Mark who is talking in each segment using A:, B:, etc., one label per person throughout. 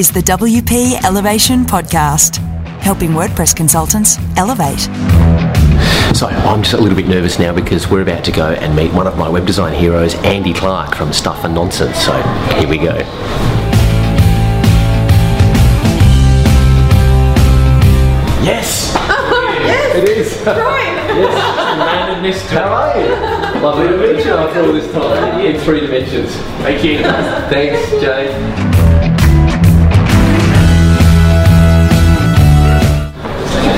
A: is the WP Elevation Podcast, helping WordPress consultants elevate.
B: So I'm just a little bit nervous now because we're about to go and meet one of my web design heroes, Andy Clarke from Stuff and Nonsense. So here we go. Yes! It is.
C: Man mystery.
B: How are you? Lovely to meet you after all this time. In three dimensions.
C: Thank you.
B: Thanks, Jay.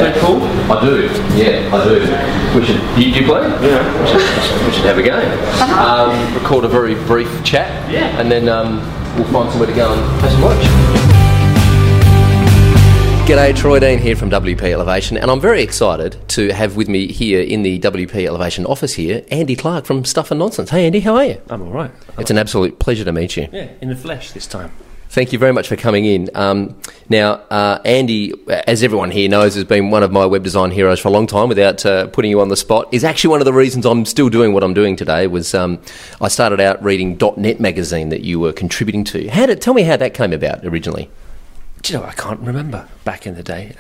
C: Play pool?
B: I do, yeah, I do. We should, you, you play?
C: Yeah.
B: We should, we should have a game. Um, record a very brief chat.
C: Yeah.
B: And then um, we'll find somewhere to go and have some lunch. G'day, Troy Dean here from WP Elevation, and I'm very excited to have with me here in the WP Elevation office here, Andy Clarke from Stuff and Nonsense. Hey, Andy, how are you?
C: I'm all right.
B: It's an absolute pleasure to meet you.
C: Yeah, in the flesh this time.
B: Thank you very much for coming in. Um, now, uh, Andy, as everyone here knows, has been one of my web design heroes for a long time. Without uh, putting you on the spot, is actually one of the reasons I'm still doing what I'm doing today. Was um, I started out reading .NET magazine that you were contributing to? How did tell me how that came about originally?
C: Do you know, I can't remember back in the day.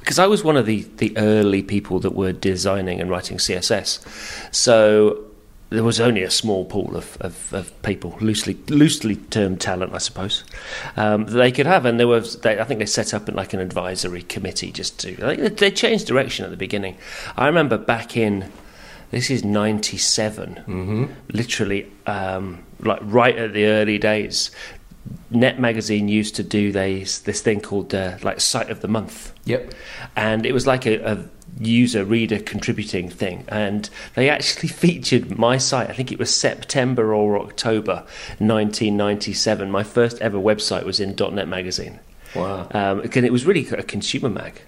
C: Because I was one of the, the early people that were designing and writing CSS. So there was only a small pool of, of, of people, loosely loosely termed talent, I suppose, um, that they could have. And there was, they, I think they set up like an advisory committee just to, like, they changed direction at the beginning. I remember back in, this is 97, literally, um, like right at the early days. Net magazine used to do this this thing called uh, like site of the month,
B: Yep.
C: and it was like a, a user reader contributing thing. And they actually featured my site. I think it was September or October 1997. My first ever website was in .NET magazine.
B: Wow.
C: Um, again, it was really a consumer mag,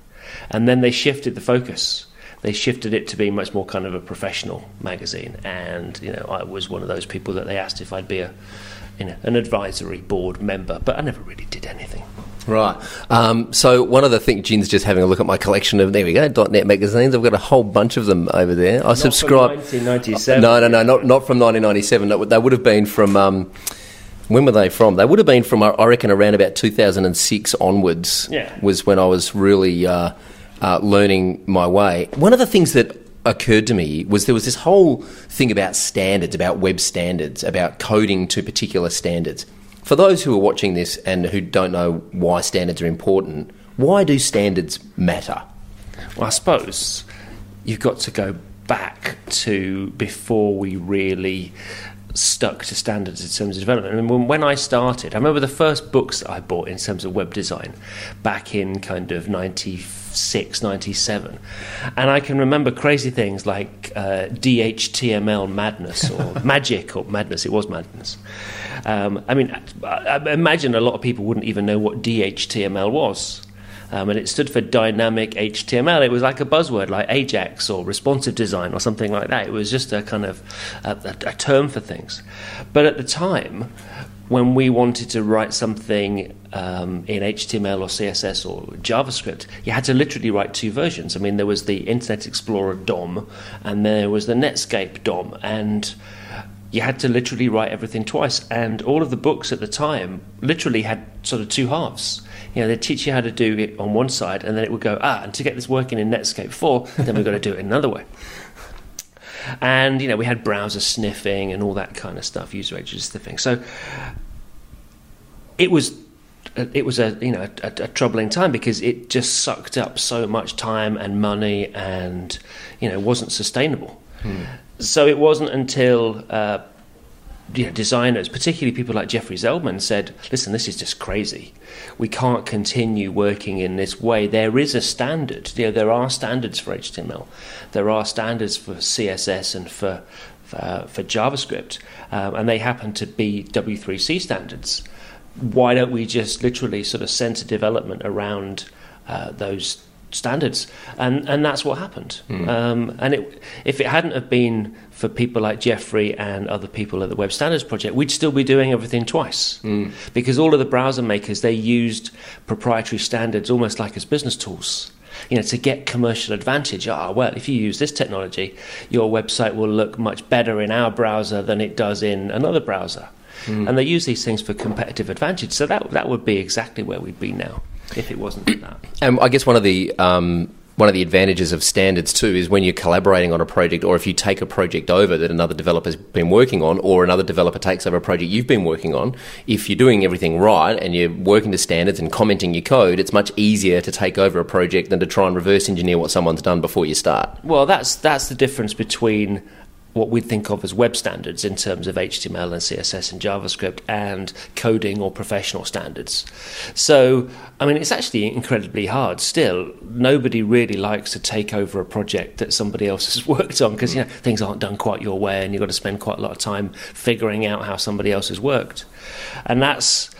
C: and then they shifted the focus. They shifted it to be much more kind of a professional magazine, and you know, I was one of those people that they asked if I'd be a, you know, an advisory board member, but I never really did anything.
B: Right. Um, so one of the things, Jin's just having a look at my collection of there we go .NET magazines. I've got a whole bunch of them over there. I subscribe.
C: 1997.
B: No, no, no, not not from 1997. That They would have been from. Um, when were they from? They would have been from, I I reckon, around about 2006 onwards.
C: Yeah.
B: Was when I was really uh, uh, learning my way. One of the things that occurred to me was there was this whole thing about standards, about web standards, about coding to particular standards. For those who are watching this and who don't know why standards are important, why do standards matter?
C: Well, I suppose you've got to go back to before we really stuck to standards in terms of development. And when, when I started, I remember the first books that I bought in terms of web design back in kind of 96, 97. And I can remember crazy things like uh, DHTML madness or magic or madness. It was madness. Um, I mean, I, I imagine a lot of people wouldn't even know what DHTML was. Um, and it stood for dynamic HTML. It was like a buzzword, like Ajax or responsive design or something like that. It was just a kind of a, a, term for things. But at the time, when we wanted to write something um, in HTML or CSS or JavaScript, you had to literally write two versions. I mean, there was the Internet Explorer DOM, and there was the Netscape DOM, and you had to literally write everything twice. And all of the books at the time literally had sort of two halves. You know, they'd teach you how to do it on one side, and then it would go, ah, and to get this working in Netscape 4, then we've got to do it another way. And, you know, we had browser sniffing and all that kind of stuff, user agent sniffing. So it was it was a you know a, a, troubling time because it just sucked up so much time and money and you know wasn't sustainable. So it wasn't until uh, you know, designers, particularly people like Jeffrey Zeldman, said, "Listen, this is just crazy. We can't continue working in this way. There is a standard. You know, there are standards for HTML. There are standards for CSS and for for, for JavaScript, um, and they happen to be W3C standards. Why don't we just literally sort of center development around uh, those?" Standards, and and that's what happened. Um, and it, if it hadn't have been for people like Jeffrey and other people at the Web Standards Project, we'd still be doing everything twice because all of the browser makers they used proprietary standards almost like as business tools. You know, to get commercial advantage. Ah, well, if you use this technology, your website will look much better in our browser than it does in another browser. and they use these things for competitive advantage. So that that would be exactly where we'd be now if it wasn't for that.
B: And I guess one of the um, one of the advantages of standards too is when you're collaborating on a project, or if you take a project over that another developer's been working on, or another developer takes over a project you've been working on. If you're doing everything right and you're working to standards and commenting your code, it's much easier to take over a project than to try and reverse engineer what someone's done before you start.
C: Well, that's that's the difference between what we think of as web standards in terms of HTML and CSS and JavaScript and coding or professional standards. So, I mean, it's actually incredibly hard still. Nobody really likes to take over a project that somebody else has worked on because, you know, things aren't done quite your way and you've got to spend quite a lot of time figuring out how somebody else has worked. And that's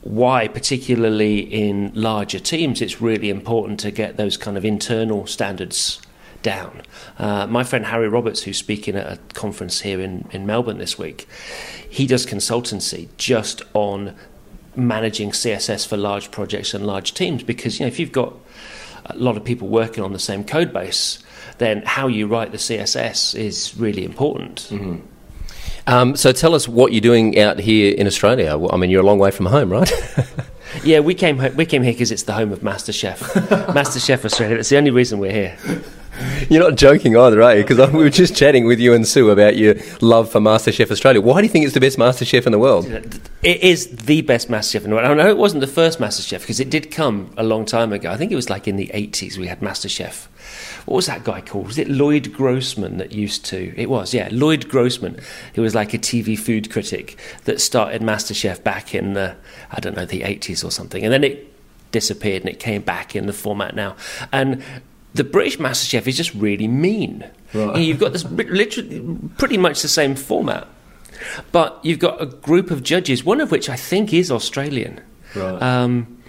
C: why, particularly in larger teams, it's really important to get those kind of internal standards down. Uh, my friend Harry Roberts, who's speaking at a conference here in, in Melbourne this week, he does consultancy just on managing CSS for large projects and large teams because you know if you've got a lot of people working on the same code base, then how you write the CSS is really important.
B: Mm-hmm. Um, so tell us what you're doing out here in Australia. I mean, you're a long way from home, right?
C: yeah, we came we came here because it's the home of MasterChef, MasterChef Australia. It's the only reason we're here.
B: You're not joking either, are you? Because we were just chatting with you and Sue about your love for MasterChef Australia. Why do you think it's the best MasterChef in the world?
C: It is the best MasterChef in the world. I know it wasn't the first MasterChef because it did come a long time ago. I think it was like in the 80s we had MasterChef. What was that guy called? Was it Lloyd Grossman that used to? It was, yeah, Lloyd Grossman, who was like a TV food critic that started MasterChef back in the, I don't know, the 80s or something. And then it disappeared and it came back in the format now. And the British master chef is just really mean. Right. You've got this literally pretty much the same format, but you've got a group of judges, one of which I think is Australian. Right. Um,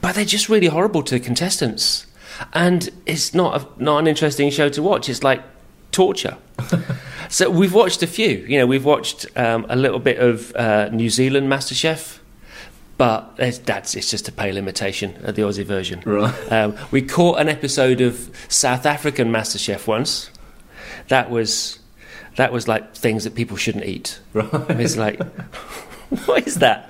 C: but they're just really horrible to the contestants, and it's not a, not an interesting show to watch. It's like torture. so we've watched a few. You know, we've watched um, a little bit of uh, New Zealand MasterChef but that's it's just a pale imitation of the Aussie version.
B: Right.
C: Um, we caught an episode of South African MasterChef once. That was that was like things that people shouldn't eat.
B: Right.
C: It's like. what is that?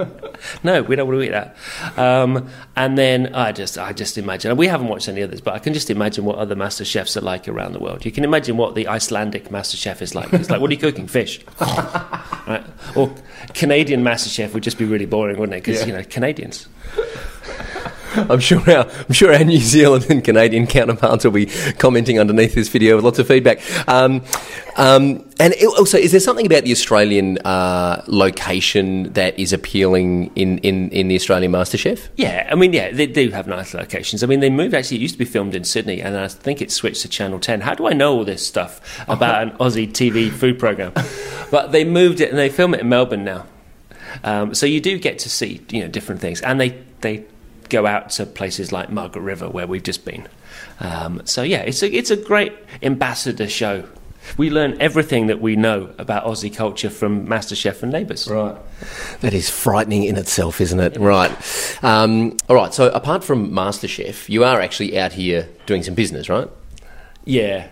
C: No, we don't want to eat that. Um, and then I just, I just imagine. We haven't watched any others, but I can just imagine what other master chefs are like around the world. You can imagine what the Icelandic master chef is like. It's like, what are you cooking? Fish. right? Or Canadian master chef would just be really boring, wouldn't it? Because yeah. you know Canadians.
B: I'm sure our I'm sure our New Zealand and Canadian counterparts will be commenting underneath this video with lots of feedback. Um, um, and also, is there something about the Australian uh, location that is appealing in, in, in the Australian MasterChef?
C: Yeah, I mean, yeah, they do have nice locations. I mean, they moved actually. It used to be filmed in Sydney, and I think it switched to Channel Ten. How do I know all this stuff about an Aussie TV food program? But they moved it, and they film it in Melbourne now. Um, so you do get to see you know different things, and they they go out to places like Margaret River where we've just been. Um, so yeah, it's a it's a great ambassador show. We learn everything that we know about Aussie culture from MasterChef and Neighbours.
B: Right. That is frightening in itself, isn't it? Right. Um, all right. So apart from MasterChef, you are actually out here doing some business, right?
C: Yeah.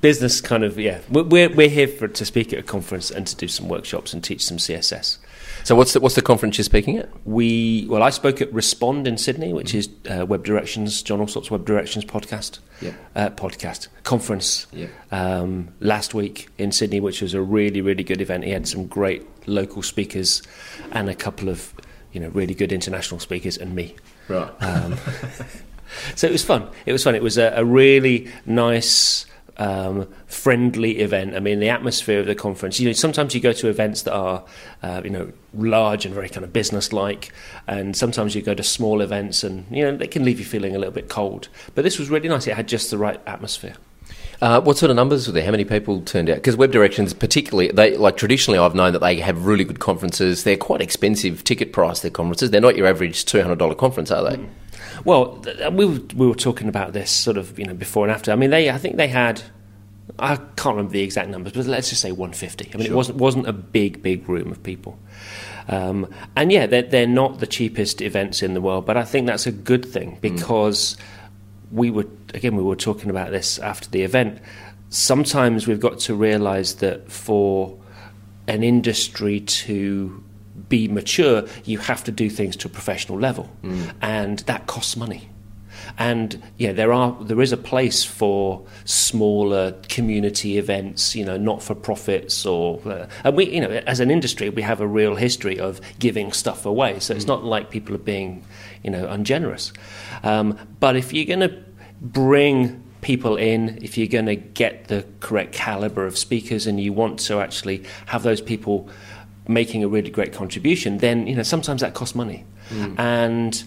C: Business kind of yeah. We're we're here for, to speak at a conference and to do some workshops and teach some CSS.
B: So what's the, what's the conference you're speaking at?
C: We well, I spoke at Respond in Sydney, which mm-hmm. is uh, Web Directions, John Allsopp's Web Directions podcast.
B: Yeah.
C: Uh, podcast conference yeah. um, last week in Sydney, which was a really really good event. He had some great local speakers and a couple of you know really good international speakers and me.
B: Right. Um,
C: so it was fun. It was fun. It was a, a really nice um, friendly event. I mean, the atmosphere of the conference. You know, sometimes you go to events that are, uh, you know, large and very kind of business-like, and sometimes you go to small events, and you know, they can leave you feeling a little bit cold. But this was really nice. It had just the right atmosphere.
B: Uh, what sort of numbers were there? How many people turned out? Because Web Directions, particularly, they like traditionally, I've known that they have really good conferences. They're quite expensive ticket price. Their conferences. They're not your average two hundred dollar conference, are they? Mm.
C: Well, we were, we were talking about this sort of you know before and after. I mean, they I think they had I can't remember the exact numbers, but let's just say 150. I mean, sure. it wasn't wasn't a big big room of people. Um, and yeah, they're, they're not the cheapest events in the world, but I think that's a good thing hmm. because mm. we were again we were talking about this after the event. Sometimes we've got to realise that for an industry to be mature, you have to do things to a professional level, and that costs money. And yeah, there are there is a place for smaller community events, you know, not for profits or uh, and we you know as an industry we have a real history of giving stuff away, so it's not like people are being you know ungenerous. Um, but if you're going to bring people in, if you're going to get the correct caliber of speakers, and you want to actually have those people making a really great contribution, then you know sometimes that costs money, and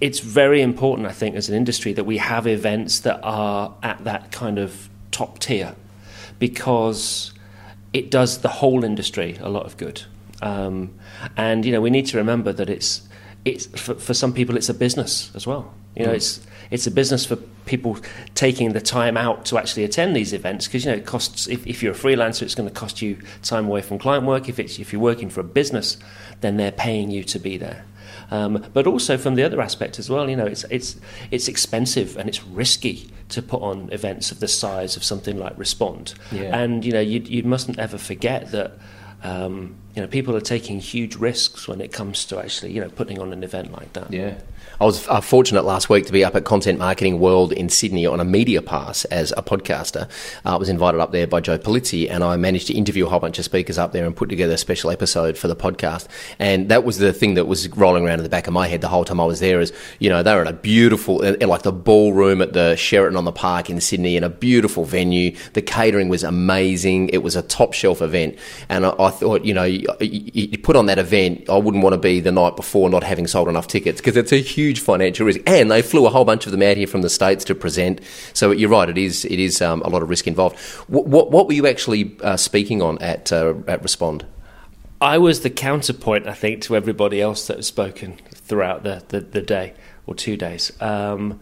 C: it's very important, I think, as an industry that we have events that are at that kind of top tier because it does the whole industry a lot of good. Um, and you know, we need to remember that it's it's for, for some people it's a business as well. You know, it's it's a business for people taking the time out to actually attend these events because you know it costs. If, if you're a freelancer, it's going to cost you time away from client work. If it's if you're working for a business, then they're paying you to be there. Um, but also from the other aspect as well, you know, it's it's it's expensive and it's risky to put on events of the size of something like Respond.
B: Yeah.
C: And you know, you you mustn't ever forget that. Um, you know, people are taking huge risks when it comes to actually, you know, putting on an event like that.
B: Yeah. I was uh, fortunate last week to be up at Content Marketing World in Sydney on a media pass as a podcaster. Uh, I was invited up there by Joe Pulizzi, and I managed to interview a whole bunch of speakers up there and put together a special episode for the podcast. And that was the thing that was rolling around in the back of my head the whole time I was there. Is you know they were in a beautiful, uh, like the ballroom at the Sheraton on the Park in Sydney, in a beautiful venue. The catering was amazing. It was a top shelf event, and I, I thought you know you, put on that event, I wouldn't want to be the night before not having sold enough tickets because it's a huge financial risk. And they flew a whole bunch of them out here from the states to present. So you're right, it is it is um, a lot of risk involved. What, what, what were you actually uh, speaking on at uh, at Respond?
C: I was the counterpoint, I think, to everybody else that has spoken throughout the, the, the day or two days. Um,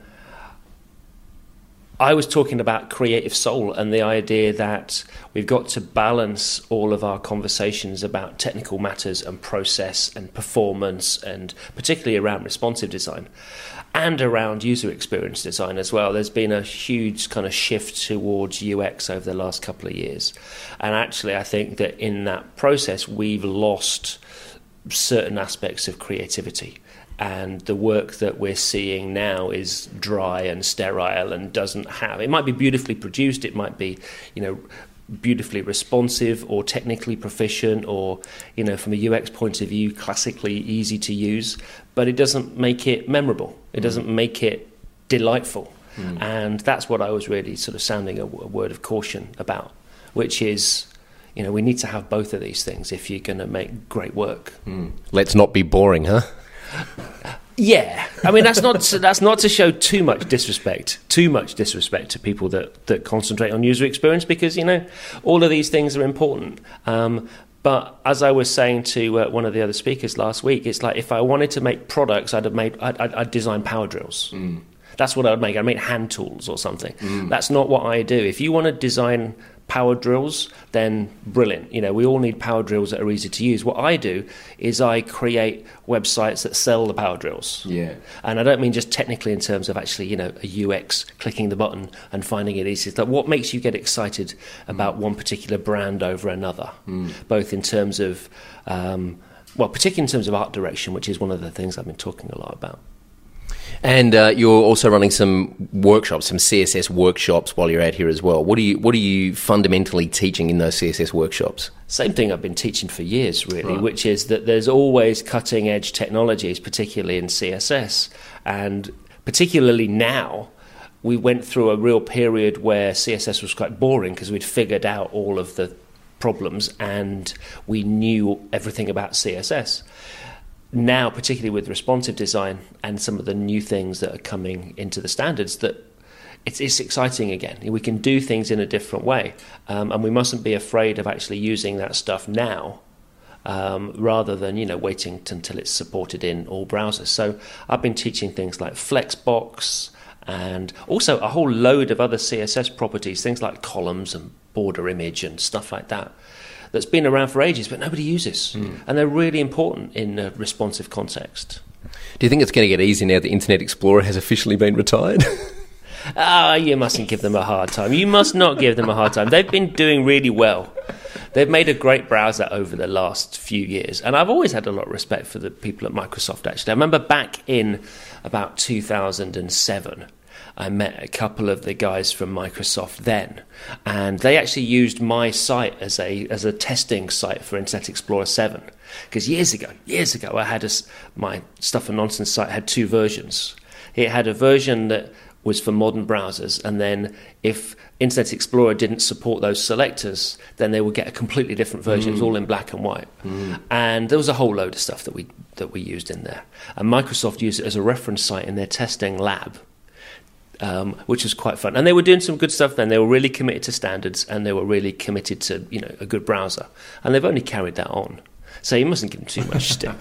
C: I was talking about creative soul and the idea that we've got to balance all of our conversations about technical matters and process and performance, and particularly around responsive design and around user experience design as well. There's been a huge kind of shift towards UX over the last couple of years. And actually, I think that in that process, we've lost certain aspects of creativity and the work that we're seeing now is dry and sterile and doesn't have it might be beautifully produced it might be you know beautifully responsive or technically proficient or you know from a UX point of view classically easy to use but it doesn't make it memorable. It mm. doesn't make it delightful. Mm. And that's what I was really sort of sounding a, w- a word of caution about which is you know we need to have both of these things if you're going to make great work. Mm.
B: Let's not be boring, huh?
C: Yeah, I mean that's not to, that's not to show too much disrespect, too much disrespect to people that that concentrate on user experience because you know all of these things are important. Um, but as I was saying to uh, one of the other speakers last week, it's like if I wanted to make products, I'd have made I'd, I'd, I'd design power drills. That's what I'd make. I'd make hand tools or something. That's not what I do. If you want to design power drills, then brilliant. You know, we all need power drills that are easy to use. What I do is I create websites that sell the power drills.
B: Yeah.
C: And I don't mean just technically in terms of actually, you know, a UX clicking the button and finding it easy. It's like what makes you get excited about one particular brand over another, both in terms of, um, well, particularly in terms of art direction, which is one of the things I've been talking a lot about.
B: And uh, you're also running some workshops, some CSS workshops while you're out here as well. What are you What are you fundamentally teaching in those CSS workshops?
C: Same thing I've been teaching for years, really, which is that there's always cutting edge technologies, particularly in CSS. And particularly now, we went through a real period where CSS was quite boring because we'd figured out all of the problems and we knew everything about CSS. Now, particularly with responsive design and some of the new things that are coming into the standards, that it's, it's exciting again. We can do things in a different way, um, and we mustn't be afraid of actually using that stuff now, um, rather than you know waiting t- until it's supported in all browsers. So I've been teaching things like Flexbox and also a whole load of other CSS properties, things like columns and border image and stuff like that. That's been around for ages, but nobody uses, and they're really important in a responsive context.
B: Do you think it's going to get easy now that Internet Explorer has officially been retired?
C: Ah, you mustn't give them a hard time. You must not give them a hard time. They've been doing really well. They've made a great browser over the last few years, and I've always had a lot of respect for the people at Microsoft. Actually, I remember back in about 2007. I met a couple of the guys from Microsoft then, and they actually used my site as a as a testing site for Internet Explorer 7. Because years ago, years ago, I had a, my stuff and nonsense site had two versions. It had a version that was for modern browsers, and then if Internet Explorer didn't support those selectors, then they would get a completely different version. Mm. It was all in black and white, mm. and there was a whole load of stuff that we that we used in there. And Microsoft used it as a reference site in their testing lab. Um, which was quite fun. And they were doing some good stuff then. They were really committed to standards and they were really committed to you know a good browser. And they've only carried that on. So you mustn't give them too much stick.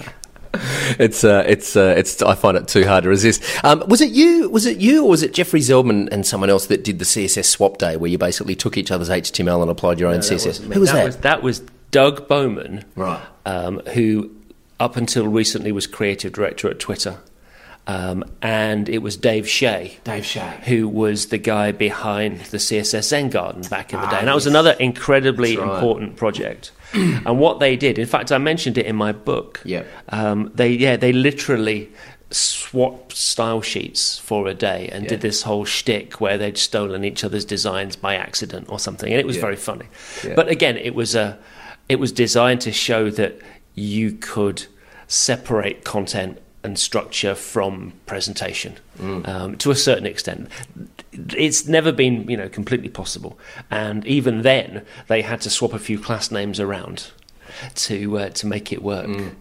B: it's uh, it's uh, it's. I find it too hard to resist. Um, was it you? Was it you, or was it Jeffrey Zeldman and someone else that did the CSS swap day, where you basically took each other's HTML and applied your own no, CSS?
C: Who was that? That was, that was Doug Bowman, right? Um, who, up until recently, was creative director at Twitter. Um, and it was Dave Shea.
B: Dave Shea.
C: Who was the guy behind the CSS Zen Garden back in the ah, day. And that was another incredibly right. important project. and what they did, in fact, I mentioned it in my book.
B: Yeah.
C: Um, they, yeah, they literally swapped style sheets for a day and yeah. did this whole shtick where they'd stolen each other's designs by accident or something. And it was yeah. very funny. Yeah. But again, it was, a, it was designed to show that you could separate content and structure from presentation mm. um, to a certain extent. It's never been, you know, completely possible, and even then, they had to swap a few class names around to uh, to make it work. Mm.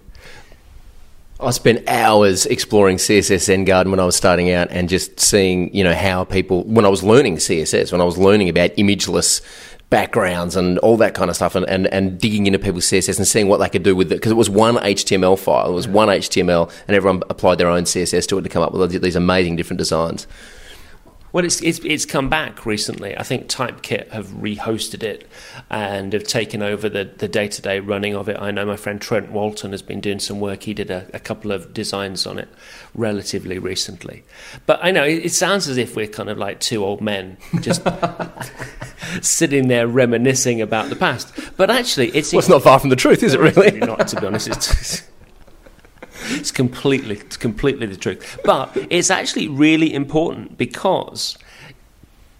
B: I spent hours exploring CSS Zen Garden when I was starting out and just seeing, you know, how people, when I was learning CSS, when I was learning about imageless backgrounds and all that kind of stuff and, and, and digging into people's CSS and seeing what they could do with it because it was one HTML file. It was one HTML and everyone applied their own CSS to it to come up with these amazing different designs.
C: Well, it's, it's, it's come back recently. I think Typekit have rehosted it and have taken over the, the day-to-day running of it. I know my friend Trent Walton has been doing some work. He did a, a couple of designs on it relatively recently. But I know it, it sounds as if we're kind of like two old men just sitting there reminiscing about the past. But actually, it's,
B: well, it's not far from the truth, is it really?
C: not, to be honest. It's, it's completely, it's completely the truth. But it's actually really important because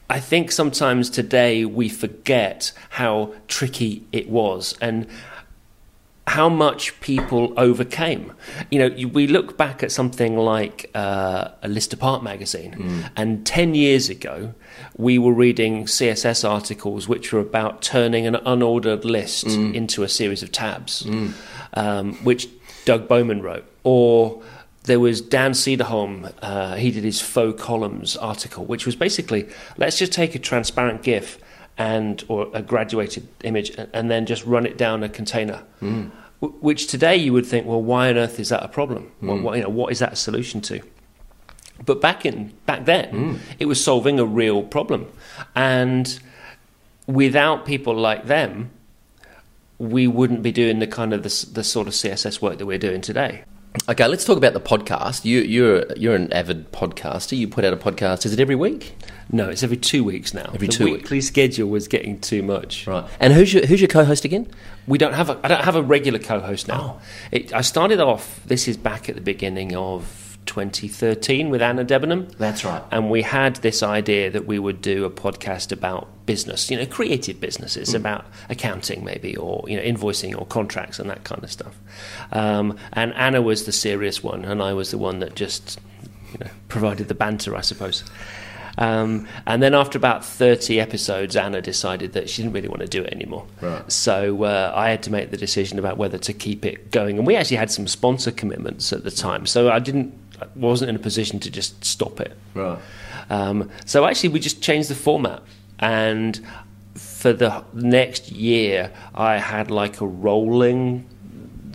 C: I think sometimes today we forget how tricky it was and how much people overcame. You know, we look back at something like uh, a list apart magazine, mm. and 10 years ago, we were reading CSS articles which were about turning an unordered list mm. into a series of tabs, mm. um, which Doug Bowman wrote. Or there was Dan Cederholm, uh, he did his faux columns article, which was basically let's just take a transparent GIF and or a graduated image and then just run it down a container. Mm. which today you would think, well, why on earth is that a problem? Mm. What, what, you know, what is that a solution to? But back in back then, mm. it was solving a real problem, and without people like them, we wouldn't be doing the kind of the, the sort of CSS work that we're doing today.
B: Okay, let's talk about the podcast. You, you're you're an avid podcaster. You put out a podcast. Is it every week?
C: No, it's every two weeks now.
B: Every
C: the
B: two
C: weekly
B: weeks.
C: schedule was getting too much.
B: Right. And who's your who's your co-host again?
C: We don't have a I don't have a regular co-host now. Oh. It, I started off. This is back at the beginning of 2013 with Anna Debenham.
B: That's right.
C: And we had this idea that we would do a podcast about business, you know, creative businesses, mm. about accounting maybe, or you know, invoicing or contracts and that kind of stuff. Um, and Anna was the serious one, and I was the one that just, you know, provided the banter, I suppose. Um, and then after about 30 episodes, Anna decided that she didn't really want to do it anymore. Right. So uh, I had to make the decision about whether to keep it going. And we actually had some sponsor commitments at the time. So I didn't wasn't in a position to just stop it.
B: Right.
C: Um, so actually, we just changed the format, and for the next year, I had like a rolling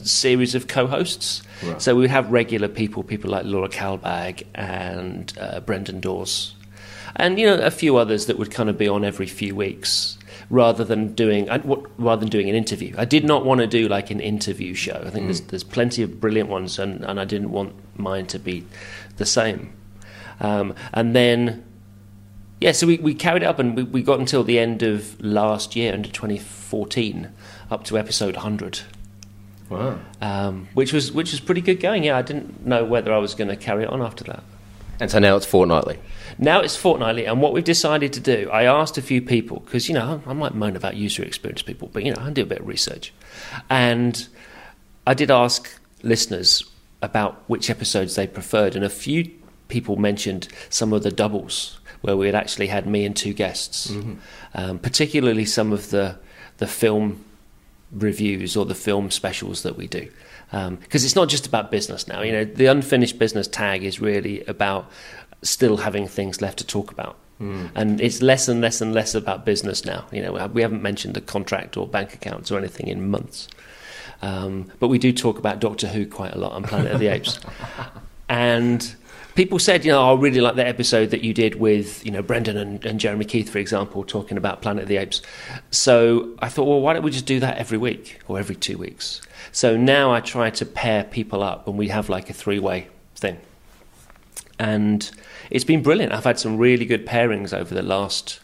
C: series of co-hosts. Right. So we would have regular people, people like Laura Kalbag and uh, Brendan Dawes, and you know a few others that would kind of be on every few weeks rather than doing rather than doing an interview. I did not want to do like an interview show. I think mm. there's there's plenty of brilliant ones, and, and I didn't want mine to be the same. Um, and then yeah, so we, we carried it up and we, we got until the end of last year, into 2014, up to episode 100.
B: Wow.
C: Um, which was which was pretty good going. Yeah, I didn't know whether I was going to carry it on after that.
B: And so now it's fortnightly.
C: Now it's fortnightly, and what we've decided to do, I asked a few people because you know I might moan about user experience people, but you know I do a bit of research, and I did ask listeners about which episodes they preferred, and a few people mentioned some of the doubles where we had actually had me and two guests, mm-hmm. um, particularly some of the the film reviews or the film specials that we do. Because um, it's not just about business now. You know, the unfinished business tag is really about still having things left to talk about. Mm. And it's less and less and less about business now. You know, we haven't mentioned a contract or bank accounts or anything in months. Um, but we do talk about Doctor Who quite a lot on Planet of the Apes. And people said, you know, I really like that episode that you did with, you know, Brendan and, and, Jeremy Keith, for example, talking about Planet of the Apes. So I thought, well, why don't we just do that every week or every two weeks? So now I try to pair people up and we have like a three way thing. And it's been brilliant. I've had some really good pairings over the last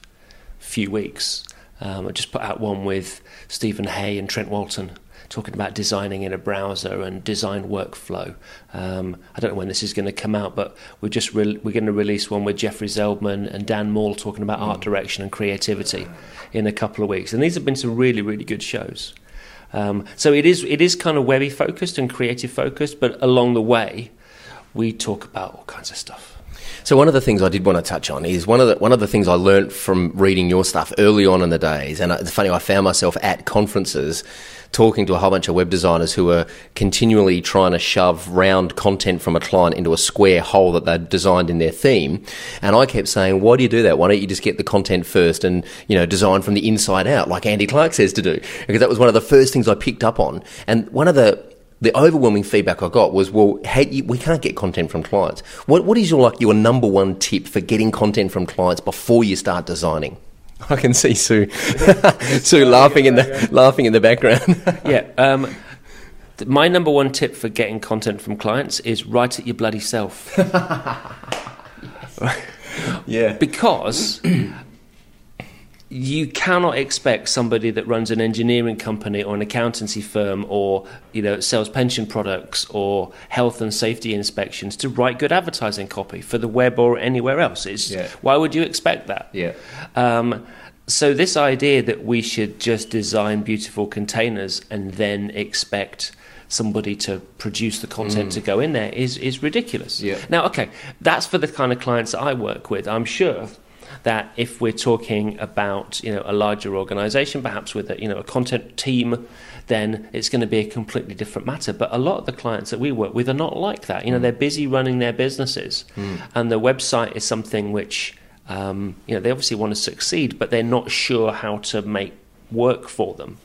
C: few weeks. Um, I just put out one with Stephen Hay and Trent Walton talking about designing in a browser and design workflow. Um, I don't know when this is going to come out, but we're just re- we're going to release one with Jeffrey Zeldman and Dan Mall talking about art direction and creativity in a couple of weeks. And these have been some really really good shows. Um, so it is it is kind of webby focused and creative focused, but along the way, we talk about all kinds of stuff.
B: So one of the things I did want to touch on is one of the one of the things I learnt from reading your stuff early on in the days, and it's funny I found myself at conferences talking to a whole bunch of web designers who were continually trying to shove round content from a client into a square hole that they'd designed in their theme. And I kept saying, why do you do that? Why don't you just get the content first and, you know, design from the inside out, like Andy Clarke says to do? Because that was one of the first things I picked up on. And one of the, the overwhelming feedback I got was, well, hey, we can't get content from clients. What, what is your like your number one tip for getting content from clients before you start designing? I can see Sue, Sue laughing in the laughing in the background.
C: yeah. Um, my number one tip for getting content from clients is write it your bloody self.
B: yeah.
C: Because you cannot expect somebody that runs an engineering company or an accountancy firm or you know sells pension products or health and safety inspections to write good advertising copy for the web or anywhere else. It's, yeah. Why would you expect that?
B: Yeah.
C: Um, so this idea that we should just design beautiful containers and then expect somebody to produce the content mm. to go in there is is ridiculous.
B: Yeah.
C: Now, okay, that's for the kind of clients that I work with. I'm sure that if we're talking about you know a larger organization perhaps with a you know a content team then it's going to be a completely different matter but a lot of the clients that we work with are not like that you know mm. they're busy running their businesses mm. and the website is something which um, you know they obviously want to succeed but they're not sure how to make work for them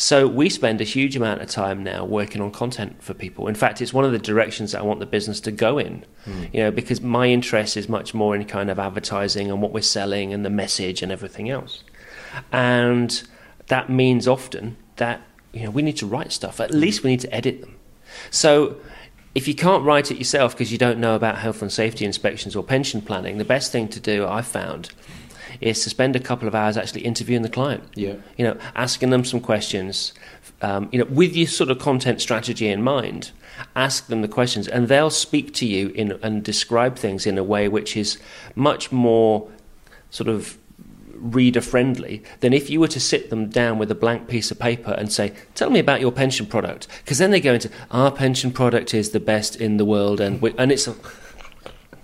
C: so we spend a huge amount of time now working on content for people. In fact, it's one of the directions that I want the business to go in. Mm. You know, because my interest is much more in kind of advertising and what we're selling and the message and everything else. And that means often that you know we need to write stuff. At least we need to edit them. So if you can't write it yourself because you don't know about health and safety inspections or pension planning, the best thing to do, I've found, is to spend a couple of hours actually interviewing the client.
B: Yeah.
C: You know, asking them some questions. Um, you know, with your sort of content strategy in mind, ask them the questions, and they'll speak to you in and describe things in a way which is much more sort of reader friendly than if you were to sit them down with a blank piece of paper and say, "Tell me about your pension product," because then they go into our pension product is the best in the world, and we, and it's. A,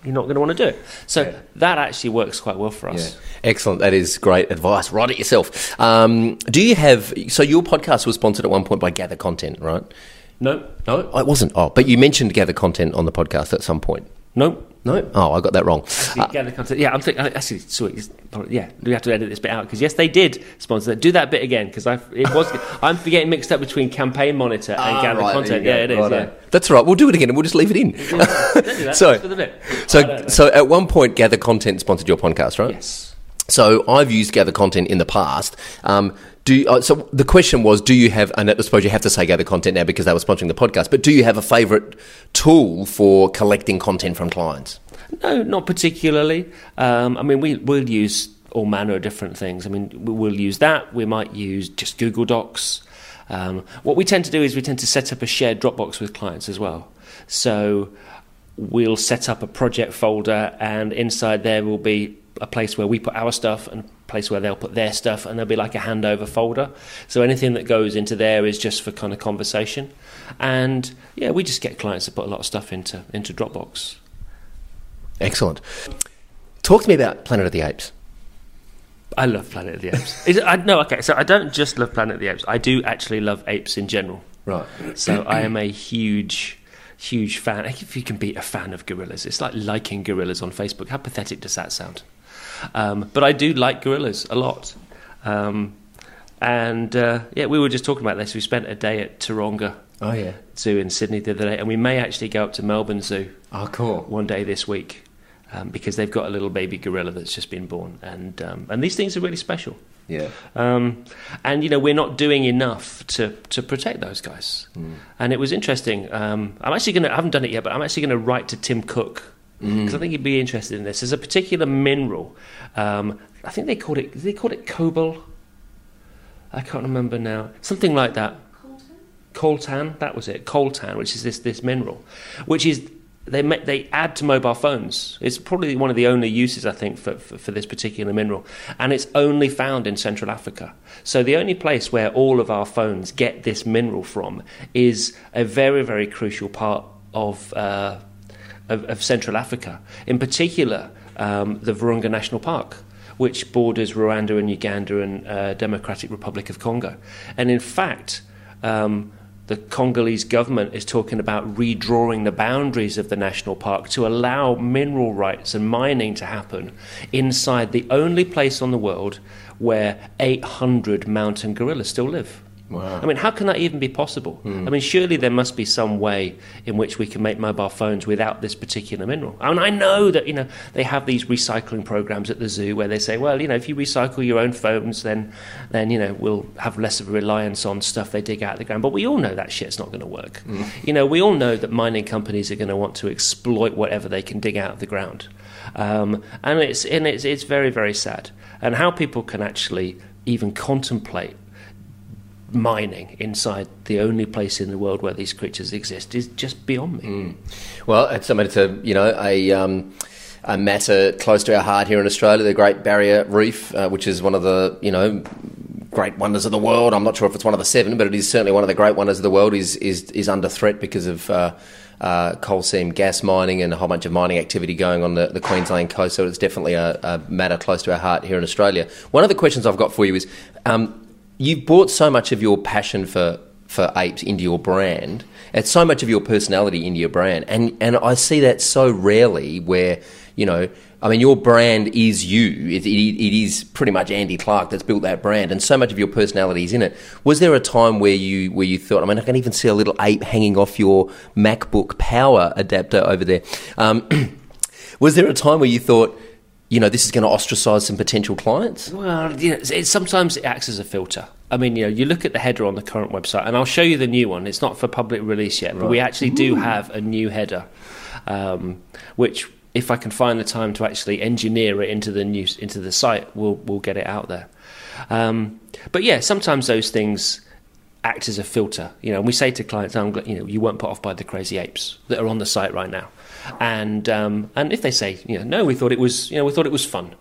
C: you're not going to want to do it. So yeah. that actually works quite well for us.
B: Yeah. Excellent. That is great advice. Write it yourself. Um, do you have? So your podcast was sponsored at one point by Gather Content, right?
C: No,
B: no, oh, it wasn't. Oh, but you mentioned Gather Content on the podcast at some point.
C: No,
B: no. Oh, I got that wrong.
C: Uh, Gather Content. Yeah, I'm thinking. Actually, sorry. Yeah, Do we have to edit this bit out because yes, they did sponsor that. Do that bit again because I it was. I'm getting mixed up between Campaign Monitor and ah, Gather right, Content. Yeah, it is. Right, yeah.
B: That's right. We'll do it again and we'll just leave it in. so, so, so at one point, Gather Content sponsored your podcast, right?
C: Yes.
B: So I've used Gather Content in the past. Um, do uh, so the question was, do you have? And I suppose you have to say Gather Content now because they were sponsoring the podcast. But do you have a favourite tool for collecting content from clients?
C: No, not particularly. Um, I mean, we, we'll use all manner of different things. I mean, we'll use that. We might use just Google Docs. Um, what we tend to do is we tend to set up a shared Dropbox with clients as well. So we'll set up a project folder, and inside there will be a place where we put our stuff and a place where they'll put their stuff, and there'll be like a handover folder. So anything that goes into there is just for kind of conversation. And yeah, we just get clients to put a lot of stuff into into Dropbox.
B: Excellent. Talk to me about Planet of the Apes.
C: I love Planet of the Apes. Is I, no, okay, so I don't just love Planet of the Apes. I do actually love apes in general.
B: Right.
C: So I am a huge, huge fan. If you can be a fan of gorillas, it's like liking gorillas on Facebook. How pathetic does that sound? Um, but I do like gorillas a lot. Um, and uh, yeah, we were just talking about this. We spent a day at Taronga
B: Oh yeah.
C: Zoo in Sydney the other day, and we may actually go up to Melbourne Zoo
B: Oh cool.
C: one day this week um, because they've got a little baby gorilla that's just been born, and um, and these things are really special.
B: Yeah.
C: Um, and you know we're not doing enough to to protect those guys. And it was interesting. Um, I'm actually going to. I haven't done it yet, but I'm actually going to write to Tim Cook because I think you'd be interested in this. There's a particular mineral. Um, I think they called it. They called it cobalt. I can't remember now. Something like that. Coltan, Coltan. that was it. Coltan, which is this this mineral, which is they they add to mobile phones. It's probably one of the only uses I think for, for, for this particular mineral, and it's only found in Central Africa. So the only place where all of our phones get this mineral from is a very very crucial part of uh, of, of Central Africa, in particular um, the Virunga National Park which borders Rwanda and Uganda and uh, Democratic Republic of Congo. And in fact, um, the Congolese government is talking about redrawing the boundaries of the national park to allow mineral rights and mining to happen inside the only place on the world where 800 mountain gorillas still live.
B: Wow.
C: I mean, how can that even be possible? I mean, surely there must be some way in which we can make mobile phones without this particular mineral. And I know that you know they have these recycling programs at the zoo where they say, well, you know, if you recycle your own phones, then then you know we'll have less of a reliance on stuff they dig out of the ground. But we all know that shit's not going to work. You know, we all know that mining companies are going to want to exploit whatever they can dig out of the ground, um, and it's and it's it's very very sad. And how people can actually even contemplate mining inside the only place in the world where these creatures exist is just beyond me.
B: Well, it's, it's a you know a. Um, a matter close to our heart here in Australia, the Great Barrier Reef, uh, which is one of the you know great wonders of the world. I'm not sure if it's one of the seven, but it is certainly one of the great wonders of the world. is is is under threat because of uh, uh, coal seam gas mining and a whole bunch of mining activity going on the, the Queensland coast. So it's definitely a, a matter close to our heart here in Australia. One of the questions I've got for you is. Um, you've brought so much of your passion for for apes into your brand. It's so much of your personality into your brand, and and I see that so rarely. Where you know, I mean, your brand is you. It, it, it is pretty much Andy Clarke that's built that brand, and so much of your personality is in it. Was there a time where you where you thought? I mean, I can even see a little ape hanging off your MacBook Power adapter over there. Um, was there a time where you thought? You know, this is going to ostracize some potential clients.
C: Well, you know, it, sometimes it acts as a filter. I mean, you know, you look at the header on the current website, and I'll show you the new one. It's not for public release yet, but we actually do have a new header, um, which, if I can find the time to actually engineer it into the new into the site, we'll we'll get it out there. Um, but yeah, sometimes those things act as a filter. You know, and we say to clients, "I'm you know, you weren't put off by the crazy apes that are on the site right now," and um, and if they say, you know, no, we thought it was, you know, we thought it was fun,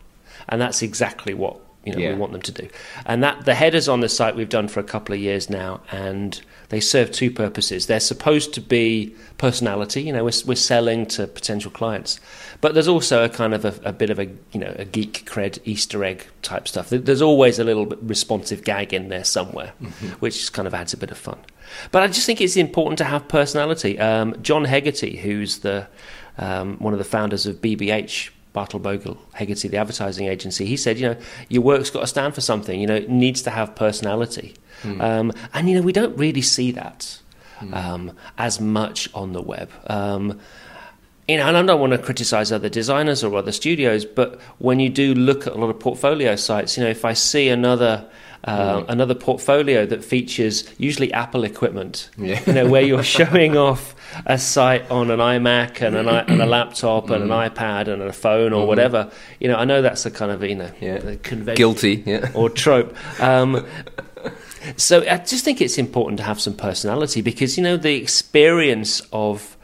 C: and that's exactly what you know
B: Yeah.
C: we want them to do. And that the headers on the site we've done for a couple of years now, and they serve two purposes. They're supposed to be personality. You know, we're, we're selling to potential clients, but there's also a kind of a, a bit of a you know a geek cred Easter egg type stuff. There's always a little bit responsive gag in there somewhere, which kind of adds a bit of fun. But I just think it's important to have personality. Um, John Hegarty, who's the um, one of the founders of BBH, Bartle Bogle Hegarty, the advertising agency, he said, you know, your work's got to stand for something. You know, it needs to have personality. Um, and you know, we don't really see that um, as much on the web. Um, you know, and I don't want to criticize other designers or other studios, but when you do look at a lot of portfolio sites, you know, if I see another uh, another portfolio that features usually Apple equipment.
B: Yeah.
C: You know, where you're showing off a site on an iMac and, an, i- and a laptop and an iPad and a phone or whatever. You know, I know that's a kind of you know
B: Yeah.
C: a convention
B: Guilty, yeah.
C: or trope. Um, so I just think it's important to have some personality because you know the experience of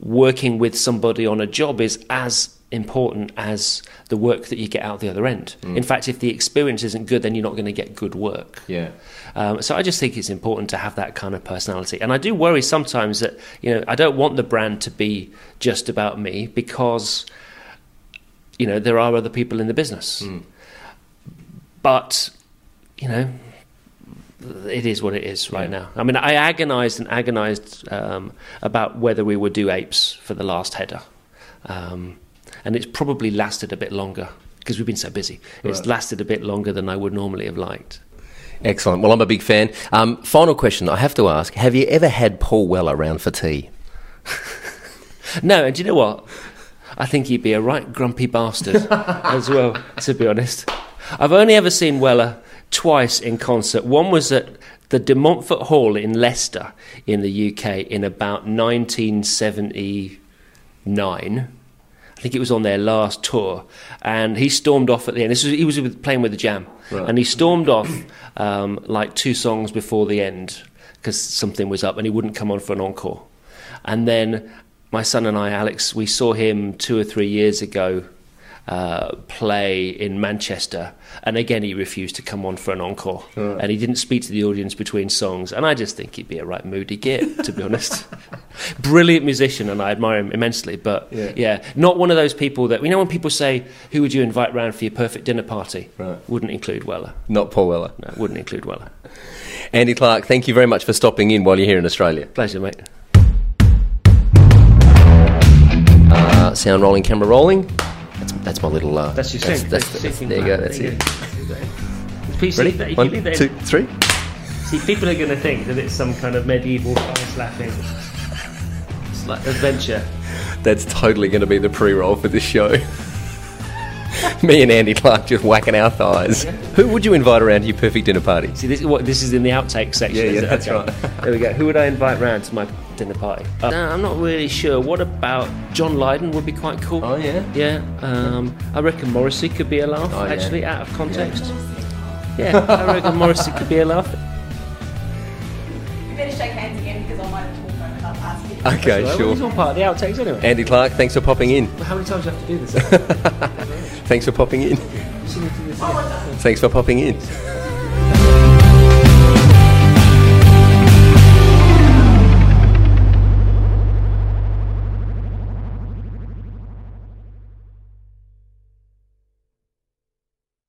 C: working with somebody on a job is as important as the work that you get out the other end.
B: Mm.
C: In fact, if the experience isn't good, then you're not going to get good work.
B: Yeah.
C: Um, so I just think it's important to have that kind of personality. And I do worry sometimes that you know I don't want the brand to be just about me because you know there are other people in the business. But you know it is what it is right
B: Yeah.
C: now. I mean, I agonised and agonised um, about whether we would do apes for the last header, um, and it's probably lasted a bit longer because we've been so busy. It's lasted a bit longer than I would normally have liked.
B: Excellent. Well, I'm a big fan. Um, final question I have to ask Have you ever had Paul Weller around for tea?
C: No, and do you know what? I think he'd be a right grumpy bastard as well, to be honest. I've only ever seen Weller twice in concert. One was at the De Montfort Hall in Leicester in the UK in about 1979. I think it was on their last tour, and he stormed off at the end. This was he was with, playing with the Jam,
B: Right.
C: and he stormed off um, like two songs before the end because something was up, and he wouldn't come on for an encore. And then my son and I, Alex, we saw him two or three years ago uh, play in Manchester, and again he refused to come on for an encore, and he didn't speak to the audience between songs. And I just think he'd be a right moody git, to be honest. Brilliant musician, and I admire him immensely. But
B: Yeah.
C: yeah. not one of those people that you know when people say, "Who would you invite round for your perfect dinner party?"
B: Right.
C: Wouldn't include Weller.
B: Not Paul Weller.
C: No, wouldn't include Weller.
B: Andy Clarke, thank you very much for stopping in while you're here in Australia.
C: Pleasure, mate.
B: Uh, sound rolling, camera rolling. That's, my little. Uh,
C: That's your
B: that's,
C: sync.
B: that's,
C: That's
B: that's- there you go. That's it. Ready?
C: that-
B: One,
C: that
B: two, three.
C: See, people are going to think that it's some kind of medieval thigh slapping sla- adventure.
B: That's totally going to be the pre-roll for this show. Me and Andy Clarke just whacking our thighs. Who would you invite around to your perfect dinner party?
C: See, this is what this is in the outtake section.
B: Yeah, yeah, that's
C: Okay.
B: right.
C: there we go. Who would I invite round to my dinner party? Uh, I'm not really sure. What about John Lydon? Would be quite cool.
B: Oh, yeah?
C: Yeah. Um, I reckon Morrissey could be a laugh.
B: Oh, yeah.
C: actually, out of context. Yeah, I reckon Morrissey could be a laugh.
D: You better shake hands again because I might have talked over that past you.
B: Okay,
C: Well,
B: sure.
C: It's all part of the outtakes anyway.
B: Andy Clarke, thanks for popping in.
C: How many times do you have to do this?
B: Thanks for popping in. Thanks for popping in.